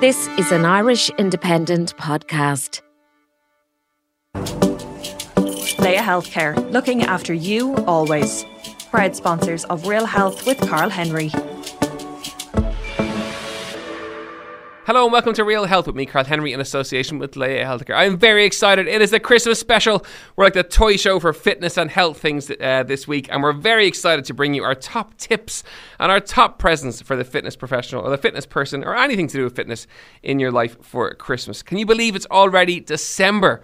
This is an Irish Independent podcast. Laya Healthcare, looking after you always. Proud sponsors of Real Health with Carl Henry. Hello and welcome to Real Health with me, Carl Henry, in association with Laya Healthcare. I'm very excited. It is the Christmas special. We're like the toy show for fitness and health things uh, this week, and we're very excited to bring you our top tips and our top presents for the fitness professional or the fitness person or anything to do with fitness in your life for Christmas. Can you believe it's already December?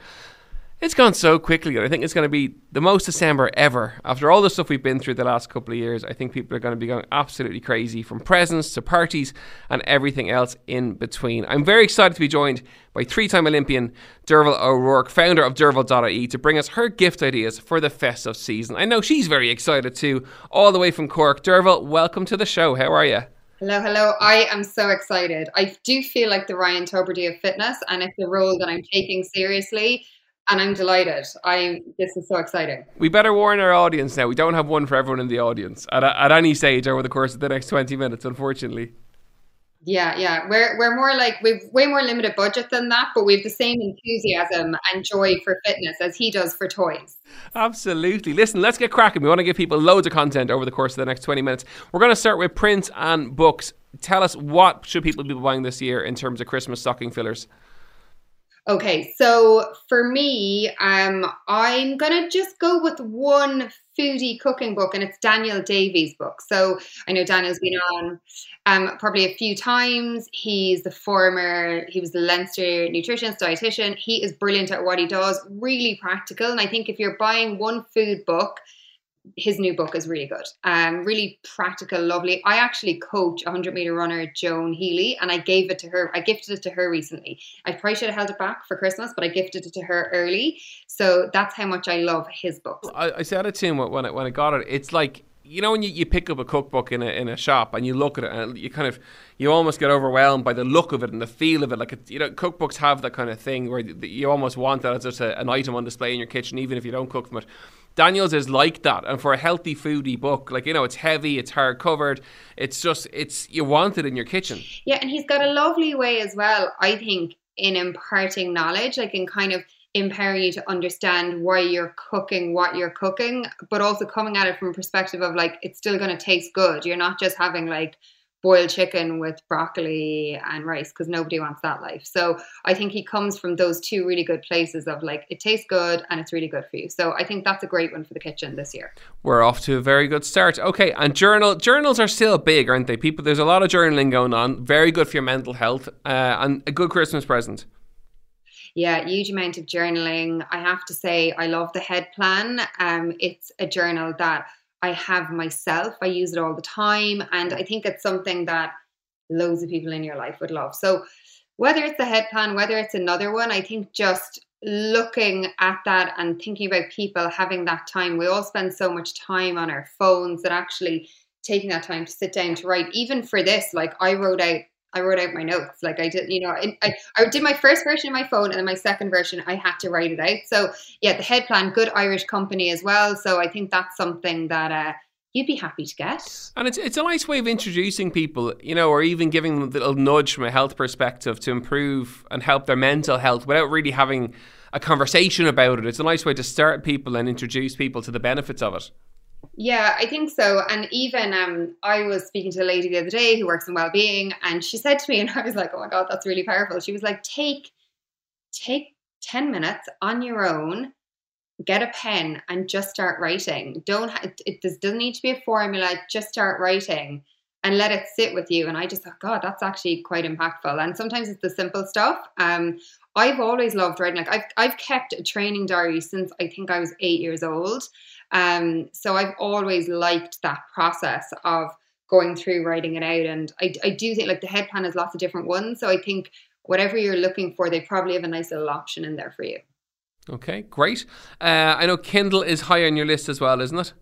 It's gone so quickly. I think it's going to be the most December ever. After all the stuff we've been through the last couple of years, I think people are going to be going absolutely crazy from presents to parties and everything else in between. I'm very excited to be joined by three time Olympian Derval O'Rourke, founder of Derval.ie, to bring us her gift ideas for the festive season. I know she's very excited too, all the way from Cork. Derval, welcome to the show. How are you? Hello, hello. I am so excited. I do feel like the Ryan Tubridy of fitness, and it's a role that I'm taking seriously and I'm delighted. I this is so exciting. We better warn our audience now. We don't have one for everyone in the audience at, at any stage over the course of the next twenty minutes. Unfortunately. Yeah, yeah, we're we're more like we've way more limited budget than that, but we have the same enthusiasm and joy for fitness as he does for toys. Absolutely. Listen, let's get cracking. We want to give people loads of content over the course of the next twenty minutes. We're going to start with prints and books. Tell us what should people be buying this year in terms of Christmas stocking fillers. Okay, so for me, um, I'm gonna just go with one foodie cooking book, and it's Daniel Davey's book. So I know Daniel's been on um, probably a few times. He's the former, he was the Leinster nutritionist, dietitian. He is brilliant at what he does, really practical. And I think if you're buying one food book his new book is really good. Um, really practical, lovely. I actually coach a 100 meter runner, Joan Healy, and I gave it to her. I gifted it to her recently. I probably should have held it back for Christmas, but I gifted it to her early. So that's how much I love his book. I, I said it to him when I, when I got it. It's like you know when you, you pick up a cookbook in a in a shop and you look at it and you kind of you almost get overwhelmed by the look of it and the feel of it. Like it, you know, cookbooks have that kind of thing where you almost want that as just a, an item on display in your kitchen, even if you don't cook from it. Daniels is like that, and for a healthy foodie book, like you know, it's heavy, it's hard covered, it's just it's you want it in your kitchen. Yeah, and he's got a lovely way as well, I think, in imparting knowledge, like in kind of empowering you to understand why you're cooking what you're cooking, but also coming at it from a perspective of like it's still going to taste good. You're not just having like boiled chicken with broccoli and rice because nobody wants that life. So I think he comes from those two really good places of like it tastes good and it's really good for you. So I think that's a great one for the kitchen this year. We're off to a very good start. Okay, and journal journals are still big, aren't they? People, there's a lot of journaling going on. Very good for your mental health uh, and a good Christmas present. Yeah, huge amount of journaling. I have to say, I love the head plan. Um, it's a journal that I have myself. I use it all the time. And I think it's something that loads of people in your life would love. So, whether it's a head plan, whether it's another one, I think just looking at that and thinking about people having that time. We all spend so much time on our phones that actually taking that time to sit down to write, even for this, like I wrote out I wrote out my notes. Like I did, you know, I, I, did my first version of my phone and then my second version, I had to write it out. So yeah, the head plan, good Irish company as well. So I think that's something that uh, you'd be happy to get. And it's it's a nice way of introducing people, you know, or even giving them a little nudge from a health perspective to improve and help their mental health without really having a conversation about it. It's a nice way to start people and introduce people to the benefits of it. Yeah, I think so. And even um, I was speaking to a lady the other day who works in well-being, and she said to me, and I was like, "Oh my god, that's really powerful." She was like, "Take, take ten minutes on your own, get a pen, and just start writing. Don't ha- it, it doesn't need to be a formula. Just start writing." And let it sit with you. And I just thought, God, that's actually quite impactful. And sometimes it's the simple stuff. Um, I've always loved writing. Like I've I've kept a training diary since I think I was eight years old. Um, so I've always liked that process of going through writing it out. And I, I do think like the head plan has lots of different ones. So I think whatever you're looking for, they probably have a nice little option in there for you. Okay, great. Uh, I know Kindle is high on your list as well, isn't it?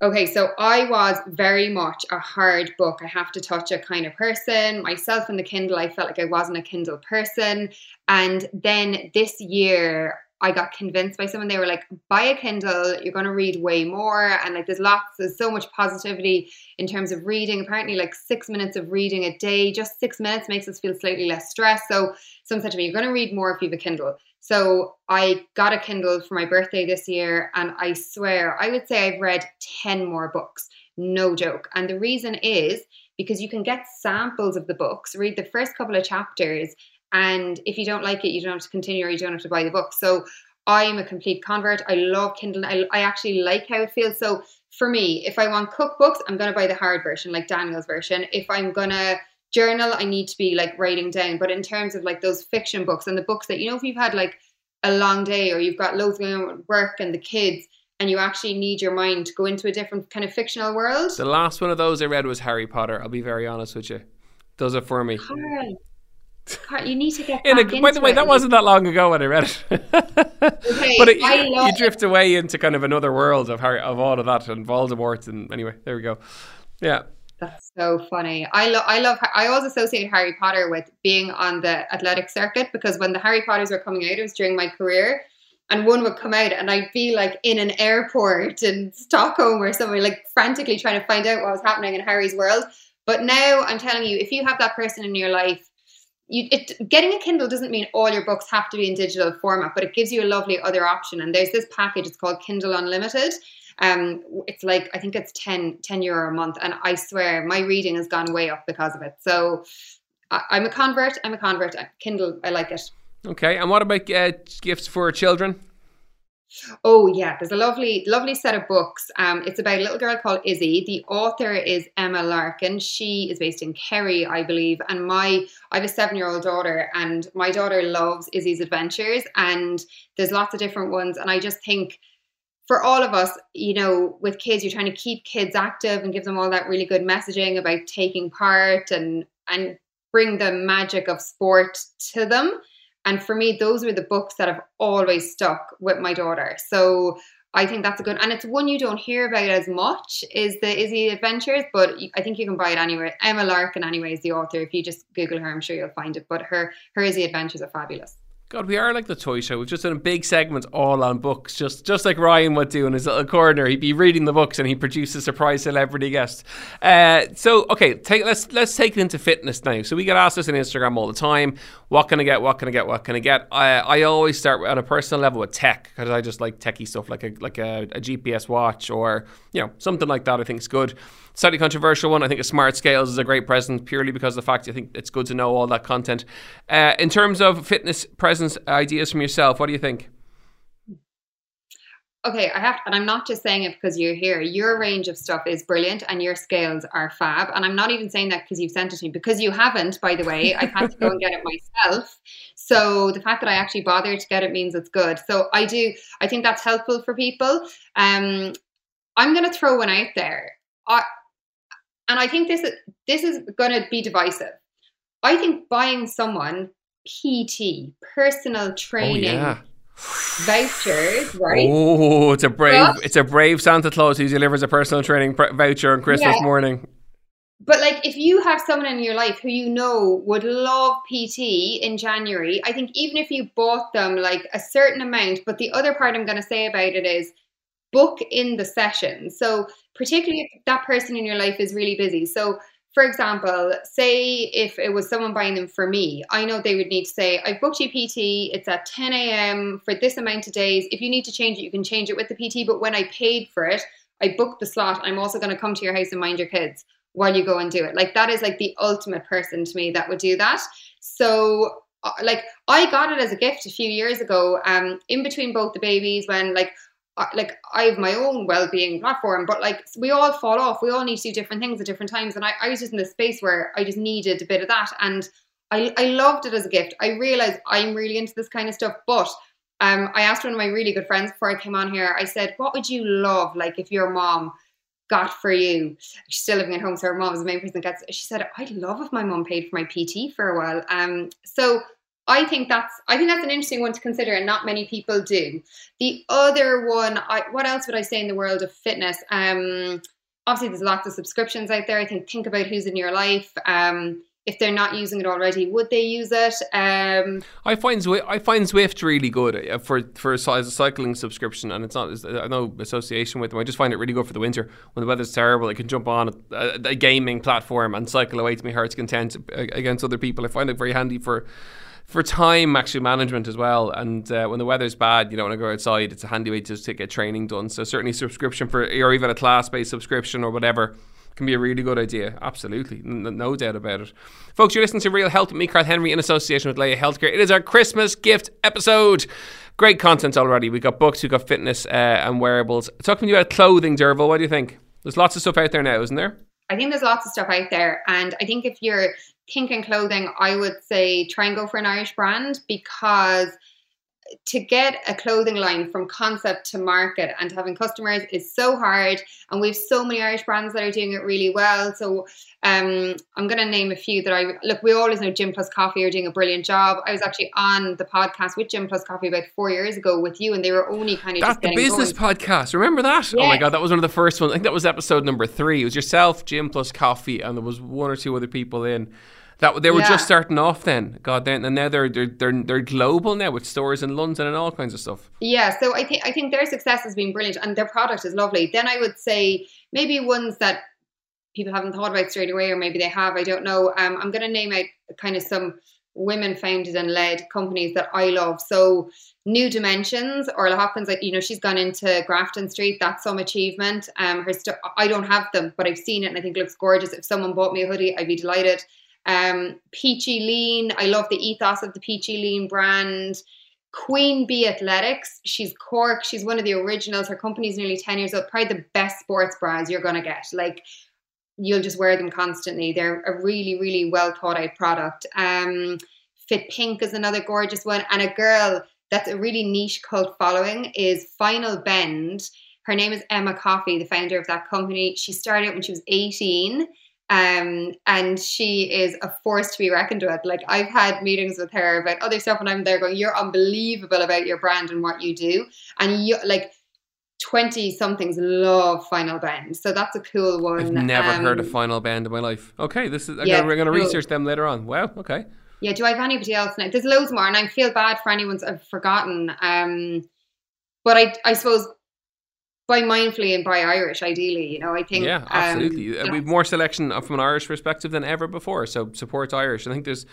Okay, so I was very much a hard book. I have to touch a kind of person. Myself and the Kindle, I felt like I wasn't a Kindle person. And then this year, I got convinced by someone. They were like, buy a Kindle, you're going to read way more. And like, there's lots, there's so much positivity in terms of reading. Apparently, like six minutes of reading a day, just six minutes makes us feel slightly less stressed. So, someone said to me, you're going to read more if you have a Kindle. So, I got a Kindle for my birthday this year. And I swear, I would say I've read 10 more books. No joke. And the reason is because you can get samples of the books, read the first couple of chapters, and if you don't like it, you don't have to continue or you don't have to buy the book. So I'm a complete convert. I love Kindle. I, I actually like how it feels. So for me, if I want cookbooks, I'm going to buy the hard version, like Daniel's version. If I'm going to journal, I need to be like writing down. But in terms of like those fiction books and the books that, you know, if you've had like a long day or you've got loads going on with work and the kids, and you actually need your mind to go into a different kind of fictional world. The last one of those I read was Harry Potter. I'll be very honest with you. Does it for me. You need to get in a, by the way, it. that wasn't that long ago when I read it. okay, but it, you, you drift away into kind of another world of Harry, of all of that and Voldemort and anyway, there we go. Yeah. That's so funny. I love. I love. I always associate Harry Potter with being on the athletic circuit because when the Harry Potters were coming out, it was during my career, and one would come out, and I'd be like in an airport in Stockholm or somewhere, like frantically trying to find out what was happening in Harry's world. But now I'm telling you, if you have that person in your life you, it, getting a Kindle doesn't mean all your books have to be in digital format, but it gives you a lovely other option. And there's this package, it's called Kindle Unlimited. Um, it's like, I think it's 10, 10 euro a month. And I swear my reading has gone way up because of it. So I, am a convert. I'm a convert. Kindle, I like it. Okay. And what about uh, gifts for children? Oh yeah, there's a lovely, lovely set of books. Um, it's about a little girl called Izzy. The author is Emma Larkin. She is based in Kerry, I believe. And my, I have a seven-year-old daughter, and my daughter loves Izzy's adventures. And there's lots of different ones. And I just think for all of us, you know, with kids, you're trying to keep kids active and give them all that really good messaging about taking part and and bring the magic of sport to them. And for me, those were the books that have always stuck with my daughter. So I think that's a good, and it's one you don't hear about as much is the Izzy Adventures, but I think you can buy it anywhere. Emma Larkin, anyway, is the author. If you just Google her, I'm sure you'll find it. But her her Izzy Adventures are fabulous. God, we are like the toy show. We've just done a big segment all on books, just just like Ryan would do in his little corner. He'd be reading the books and he produce a surprise celebrity guest. Uh, so, okay, take, let's let's take it into fitness now. So we get asked this on Instagram all the time: What can I get? What can I get? What can I get? I I always start on a personal level with tech because I just like techie stuff, like a like a, a GPS watch or you know something like that. I think is good slightly controversial one. I think a smart scales is a great present purely because of the fact I think it's good to know all that content. Uh, in terms of fitness presence ideas from yourself, what do you think? okay, I have, to, and I'm not just saying it because you're here. Your range of stuff is brilliant, and your scales are fab. And I'm not even saying that because you've sent it to me, because you haven't. By the way, I've had to go and get it myself. So the fact that I actually bothered to get it means it's good. So I do. I think that's helpful for people. Um, I'm going to throw one out there. I, and I think this is this is going to be divisive. I think buying someone PT, personal oh, training. Oh, yeah. Vouchers, right? Oh, it's a brave, but, it's a brave Santa Claus who delivers a personal training pr- voucher on Christmas yeah. morning. But like, if you have someone in your life who you know would love PT in January, I think even if you bought them like a certain amount, but the other part I'm going to say about it is book in the session. So, particularly if that person in your life is really busy. So, for example, say if it was someone buying them for me, I know they would need to say, I've booked you PT, it's at 10 a.m. for this amount of days. If you need to change it, you can change it with the PT. But when I paid for it, I booked the slot. I'm also going to come to your house and mind your kids while you go and do it. Like that is like the ultimate person to me that would do that. So uh, like I got it as a gift a few years ago, um, in between both the babies when like like I have my own well-being platform, but like we all fall off. We all need to do different things at different times. And I, I was just in this space where I just needed a bit of that. And I, I loved it as a gift. I realized I'm really into this kind of stuff. But um, I asked one of my really good friends before I came on here, I said, what would you love? Like if your mom got for you. She's still living at home, so her mom is the main person that gets. She said, "I'd love if my mom paid for my PT for a while." Um, so I think that's I think that's an interesting one to consider, and not many people do. The other one, I, what else would I say in the world of fitness? Um, obviously, there's lots of subscriptions out there. I think think about who's in your life. Um, if they're not using it already, would they use it? Um, I find Zwift, I find Zwift really good uh, for for a cycling subscription, and it's not I no association with them. I just find it really good for the winter when the weather's terrible. I can jump on a, a gaming platform and cycle away to my heart's content against other people. I find it very handy for for time actually management as well. And uh, when the weather's bad, you don't want to go outside. It's a handy way just to get training done. So certainly subscription for or even a class based subscription or whatever can be a really good idea. Absolutely, N- no doubt about it. Folks, you're listening to Real Health with me, Carl Henry, in association with Laya Healthcare. It is our Christmas gift episode. Great content already. We've got books, we've got fitness uh, and wearables. Talking to you about clothing, Derval, what do you think? There's lots of stuff out there now, isn't there? I think there's lots of stuff out there. And I think if you're thinking and clothing, I would say try and go for an Irish brand because – to get a clothing line from concept to market and having customers is so hard. And we've so many irish brands that are doing it really well. So um, i'm going to name a few that i look we always know gym plus coffee are doing a brilliant job. I was actually on the podcast with gym plus coffee about four years ago with you and they were only kind of that's the business going. podcast. Remember that? Oh my god that was one of the first ones. I think that was episode number three. It was yourself gym plus coffee and there was one or two other people in that they were yeah. just starting off then. God, then and now they're they're they're they're global now with stores in London and all kinds of stuff. Yeah, so I think I think their success has been brilliant and their product is lovely. Then I would say maybe ones that people haven't thought about straight away, or maybe they have. I don't know. Um, I'm going to name out kind of some women founded and led companies that I love. So New Dimensions, Orla Hopkins, like you know, she's gone into Grafton Street. That's some achievement. Um, her st- I don't have them, but I've seen it and I think it looks gorgeous. If someone bought me a hoodie, I'd be delighted. Um, Peachy Lean, I love the ethos of the Peachy Lean brand. Queen Bee Athletics, she's Cork, she's one of the originals. Her company's nearly 10 years old, probably the best sports bras you're going to get. Like, you'll just wear them constantly. They're a really, really well thought out product. Um, Fit Pink is another gorgeous one. And a girl that's a really niche cult following is Final Bend. Her name is Emma Coffey, the founder of that company. She started when she was 18 um, and she is a force to be reckoned with. Like I've had meetings with her about other stuff, and I'm there going, "You're unbelievable about your brand and what you do." And you like twenty somethings love Final Bend, so that's a cool one. I've never um, heard of Final Bend in my life. Okay, this is yeah, we're going to cool. research them later on. Wow. Okay. Yeah. Do I have anybody else now? There's loads more, and I feel bad for anyone's I've forgotten. Um, but I I suppose by mindfully and buy Irish, ideally. You know, I think. Yeah, absolutely. Um, We've more selection from an Irish perspective than ever before. So support Irish. I think there's,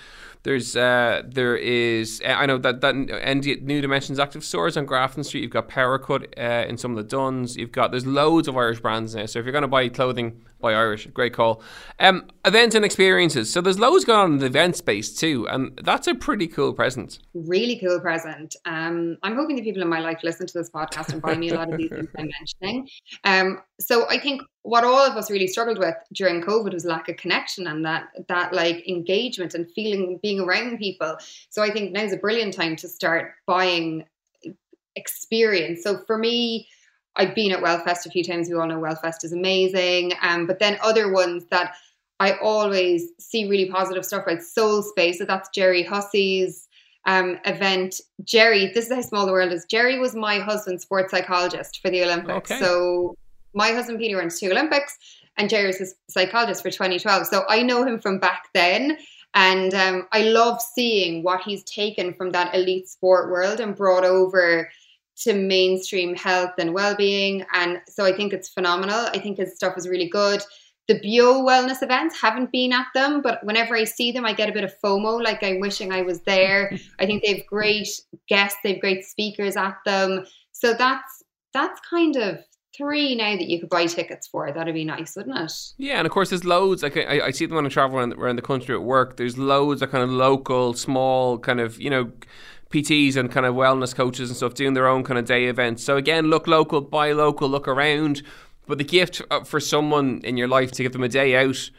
there's, uh, there is. I know that that New Dimensions active stores on Grafton Street. You've got Powercut uh, in some of the Duns. You've got there's loads of Irish brands now. So if you're going to buy clothing by Irish. Great call. Um, events and experiences. So there's loads going on in the event space too, and that's a pretty cool present. Really cool present. Um, I'm hoping the people in my life listen to this podcast and buy me a lot of these things I'm mentioning. Um, so I think what all of us really struggled with during COVID was lack of connection and that that like engagement and feeling being around people. So I think now's a brilliant time to start buying experience. So for me, I've been at Wellfest a few times. We all know Wellfest is amazing. Um, but then other ones that I always see really positive stuff like Soul Space. So that's Gerry Hussey's um, event. Gerry, this is how small the world is. Gerry was my husband's sports psychologist for the Olympics. Okay. So my husband Peter went to two Olympics and Gerry was his psychologist for 2012. So I know him from back then. And um, I love seeing what he's taken from that elite sport world and brought over to mainstream health and well-being and so i think it's phenomenal i think his stuff is really good the bio wellness events haven't been at them but whenever i see them i get a bit of fomo like i'm wishing i was there i think they've great guests they've great speakers at them so that's that's kind of three now that you could buy tickets for. That'd be nice, wouldn't it? Yeah, and of course there's loads. Like I, I see them when I travel around, around the country at work. There's loads of kind of local, small, kind of you know PTs and kind of wellness coaches and stuff doing their own kind of day events. So again, look local, buy local, look around. But the gift uh, for someone in your life to give them a day out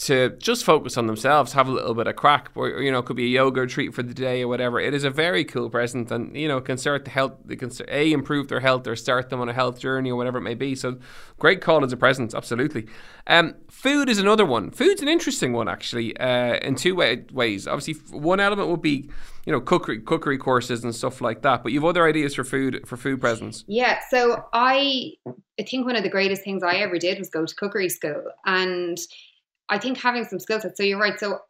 to just focus on themselves, have a little bit of crack, or you know, it could be a yoga treat for the day or whatever. It is a very cool present, and you know, can start the health, they can a improve their health or start them on a health journey or whatever it may be. So, great call as a present, absolutely. Um, food is another one. Food's an interesting one actually, uh, in two way- ways. Obviously, one element would be you know cookery cookery courses and stuff like that. But you've other ideas for food for food presents. Yeah, so I I think one of the greatest things I ever did was go to cookery school and I think having some skill sets. So you're right. So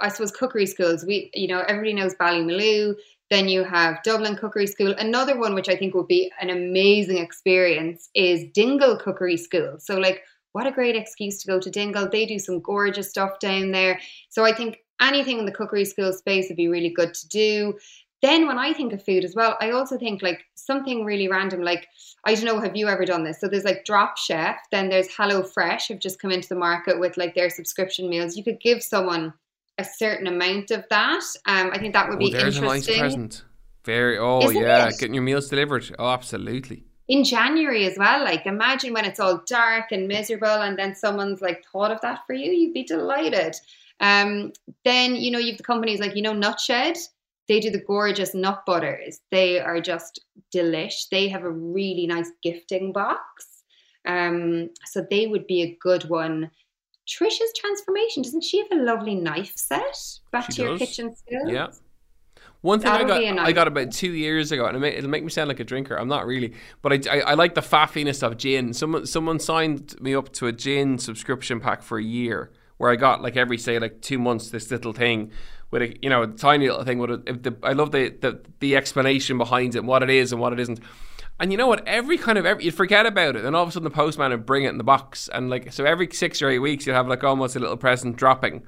I suppose cookery schools, we, you know, everybody knows Ballymaloe. Then you have Dublin Cookery School. Another one, which I think would be an amazing experience, is Dingle Cookery School. So, like, what a great excuse to go to Dingle. They do some gorgeous stuff down there. So, I think anything in the cookery school space would be really good to do. Then, when I think of food as well, I also think like something really random, like I don't know, have you ever done this? So there's like Drop Chef, then there's Hello Fresh have just come into the market with like their subscription meals. You could give someone a certain amount of that. Um, I think that would be oh, there's interesting. a nice present. Very. Oh Isn't yeah, it? getting your meals delivered. Oh, absolutely. in January as well. Like, imagine when it's all dark and miserable, and then someone's like thought of that for you. You'd be delighted. Um, then you know you've the companies like you know Nutshed. They do the gorgeous nut butters. They are just delish. They have a really nice gifting box. Um, so they would be a good one. Trisha's transformation doesn't she have a lovely knife set? Back She to your kitchen skills. Yeah. One thing I got, I got about two years ago, and it may, it'll make me sound like a drinker. I'm not really, but I, I, I like the faffiness of gin. Someone, someone signed me up to a gin subscription pack for a year, where I got like every say like two months this little thing with a you know a tiny little thing with a, the, I love the, the the explanation behind it, and what it is and what it isn't. And you know what? Every kind of every, you'd forget about it, and all of a sudden the postman would bring it in the box, and like so every six or eight weeks you'd have like almost a little present dropping,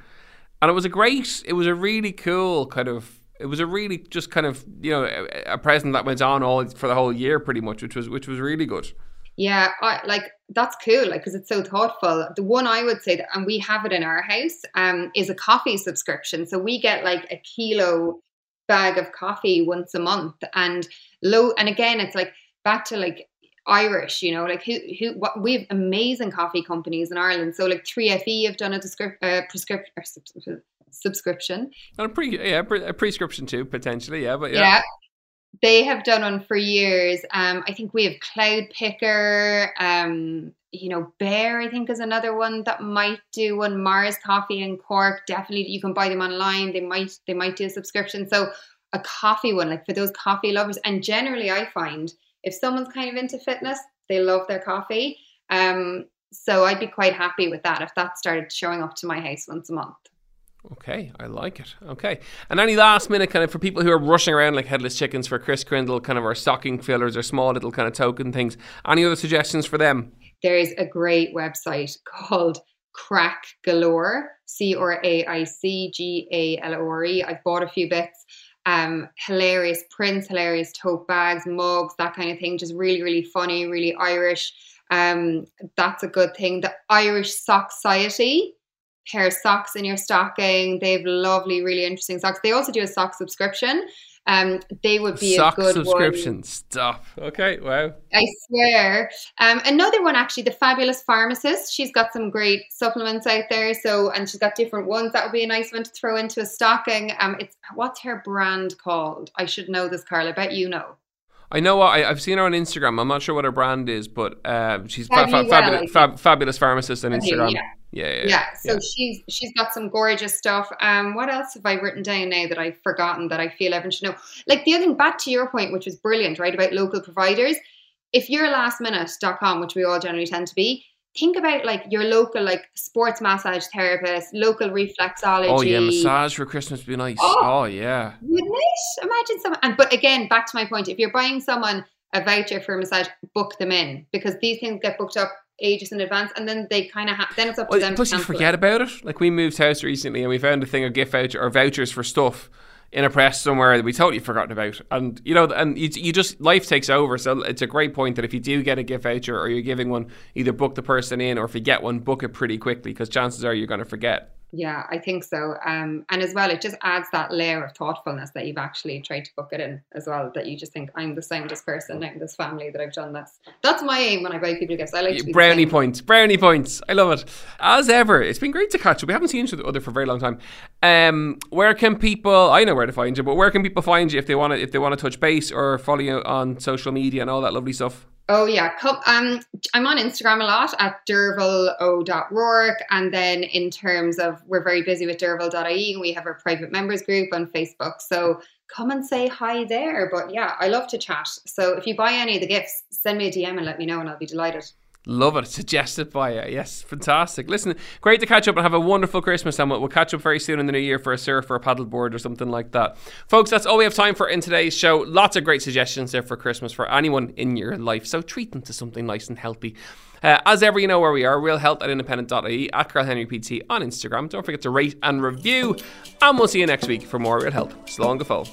and it was a great, it was a really cool kind of, it was a really just kind of you know a, a present that went on all for the whole year pretty much, which was which was really good. Yeah, I, like that's cool, like because it's so thoughtful. The one I would say that, and we have it in our house, um, is a coffee subscription. So we get like a kilo bag of coffee once a month, and low. And again, it's like back to like Irish, you know, like who who what we have amazing coffee companies in Ireland. So like Three FE have done a descrip- uh, prescription sub- subscription. And a pre, yeah, a prescription too potentially, yeah, but yeah. Yeah. They have done one for years. Um, I think we have Cloud Picker. Um, you know, Bear, I think, is another one that might do one. Mars Coffee in Cork, definitely you can buy them online. They might they might do a subscription. So a coffee one, like for those coffee lovers. And generally, I find if someone's kind of into fitness, they love their coffee. Um, so I'd be quite happy with that if that started showing up to my house once a month. Okay, I like it. Okay. And any last minute kind of for people who are rushing around like headless chickens for Chris Crindle, kind of our stocking fillers or small little kind of token things. Any other suggestions for them? there is a great website called Craic Galore, C R A I C G A L O R E. I've bought a few bits. Um, hilarious prints, hilarious tote bags, mugs, that kind of thing. Just really, really funny, really Irish. Um, that's a good thing. The Irish Sock Society, pair of socks in your stocking. They have lovely, really interesting socks. They also do a sock subscription. Um, they would be Sock a good subscription. one. Stop. Okay, wow. I swear. Um, another one actually, the fabulous pharmacist. She's got some great supplements out there. So, and she's got different ones. That would be a nice one to throw into a stocking. Um, it's what's her brand called? I should know this, Carla. I bet you know. I know what I, I've seen her on Instagram. I'm not sure what her brand is, but uh, she's fa- Fabulous, fa- fabulous, fab- fabulous pharmacist on Okay, Instagram. yeah. Yeah, yeah, Yeah. So she's she's got some gorgeous stuff. Um, what else have I written down now that I've forgotten that I feel everyone should know? Like the other thing, back to your point, which was brilliant, right, about local providers. If you're lastminute.com, which we all generally tend to be, think about like your local like sports massage therapist, local reflexology. Oh yeah, massage for Christmas would be nice. Oh. Oh, yeah. Wouldn't it? Imagine someone. And but again, back to my point, if you're buying someone a voucher for a massage, book them in because these things get booked up ages in advance, and then they kind of have. Then it's up to Well, them. plus to you cancel it. forget about it. Like we moved house recently and we found a thing of gift voucher or vouchers for stuff in a press somewhere that we totally forgotten about. And you know, and you, you just life takes over. So it's a great point that if you do get a gift voucher or you're giving one, either book the person in or if you get one, book it pretty quickly because chances are you're going to forget. Yeah, I think so. Um, and as well, it just adds that layer of thoughtfulness that you've actually tried to book it in as well. That you just think, I'm the soundest person in this family that I've done this. That's my aim when I buy people gifts. I like to be brownie points, brownie points. I love it. As ever, it's been great to catch up. We haven't seen each other for a very long time. Um, where can people? I know where to find you, but where can people find you if they want to if they want to touch base or follow you on social media and all that lovely stuff? Oh yeah, um, I'm on Instagram a lot at dervalo.rourke, and then in terms of we're very busy with derval.ie, and we have our private members group on Facebook. So come and say hi there. But yeah, I love to chat. So if you buy any of the gifts, send me a DM and let me know, and I'll be delighted. Love it. Suggested by you. Yes, fantastic. Listen, great to catch up and have a wonderful Christmas. And we'll, catch up very soon in the new year for a surf or a paddleboard or something like that. Folks, that's all we have time for in today's show. Lots of great suggestions there for Christmas for anyone in your life. So treat them to something nice and healthy. Uh, as ever, you know where we are Real Health at independent.ie, at Carl Henry PT on Instagram. Don't forget to rate and review. And we'll see you next week for more Real Health. Slán go fóill.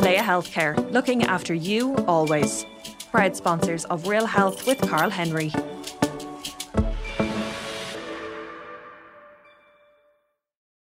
Laya Healthcare, looking after you always proud sponsors of Real Health with Carl Henry.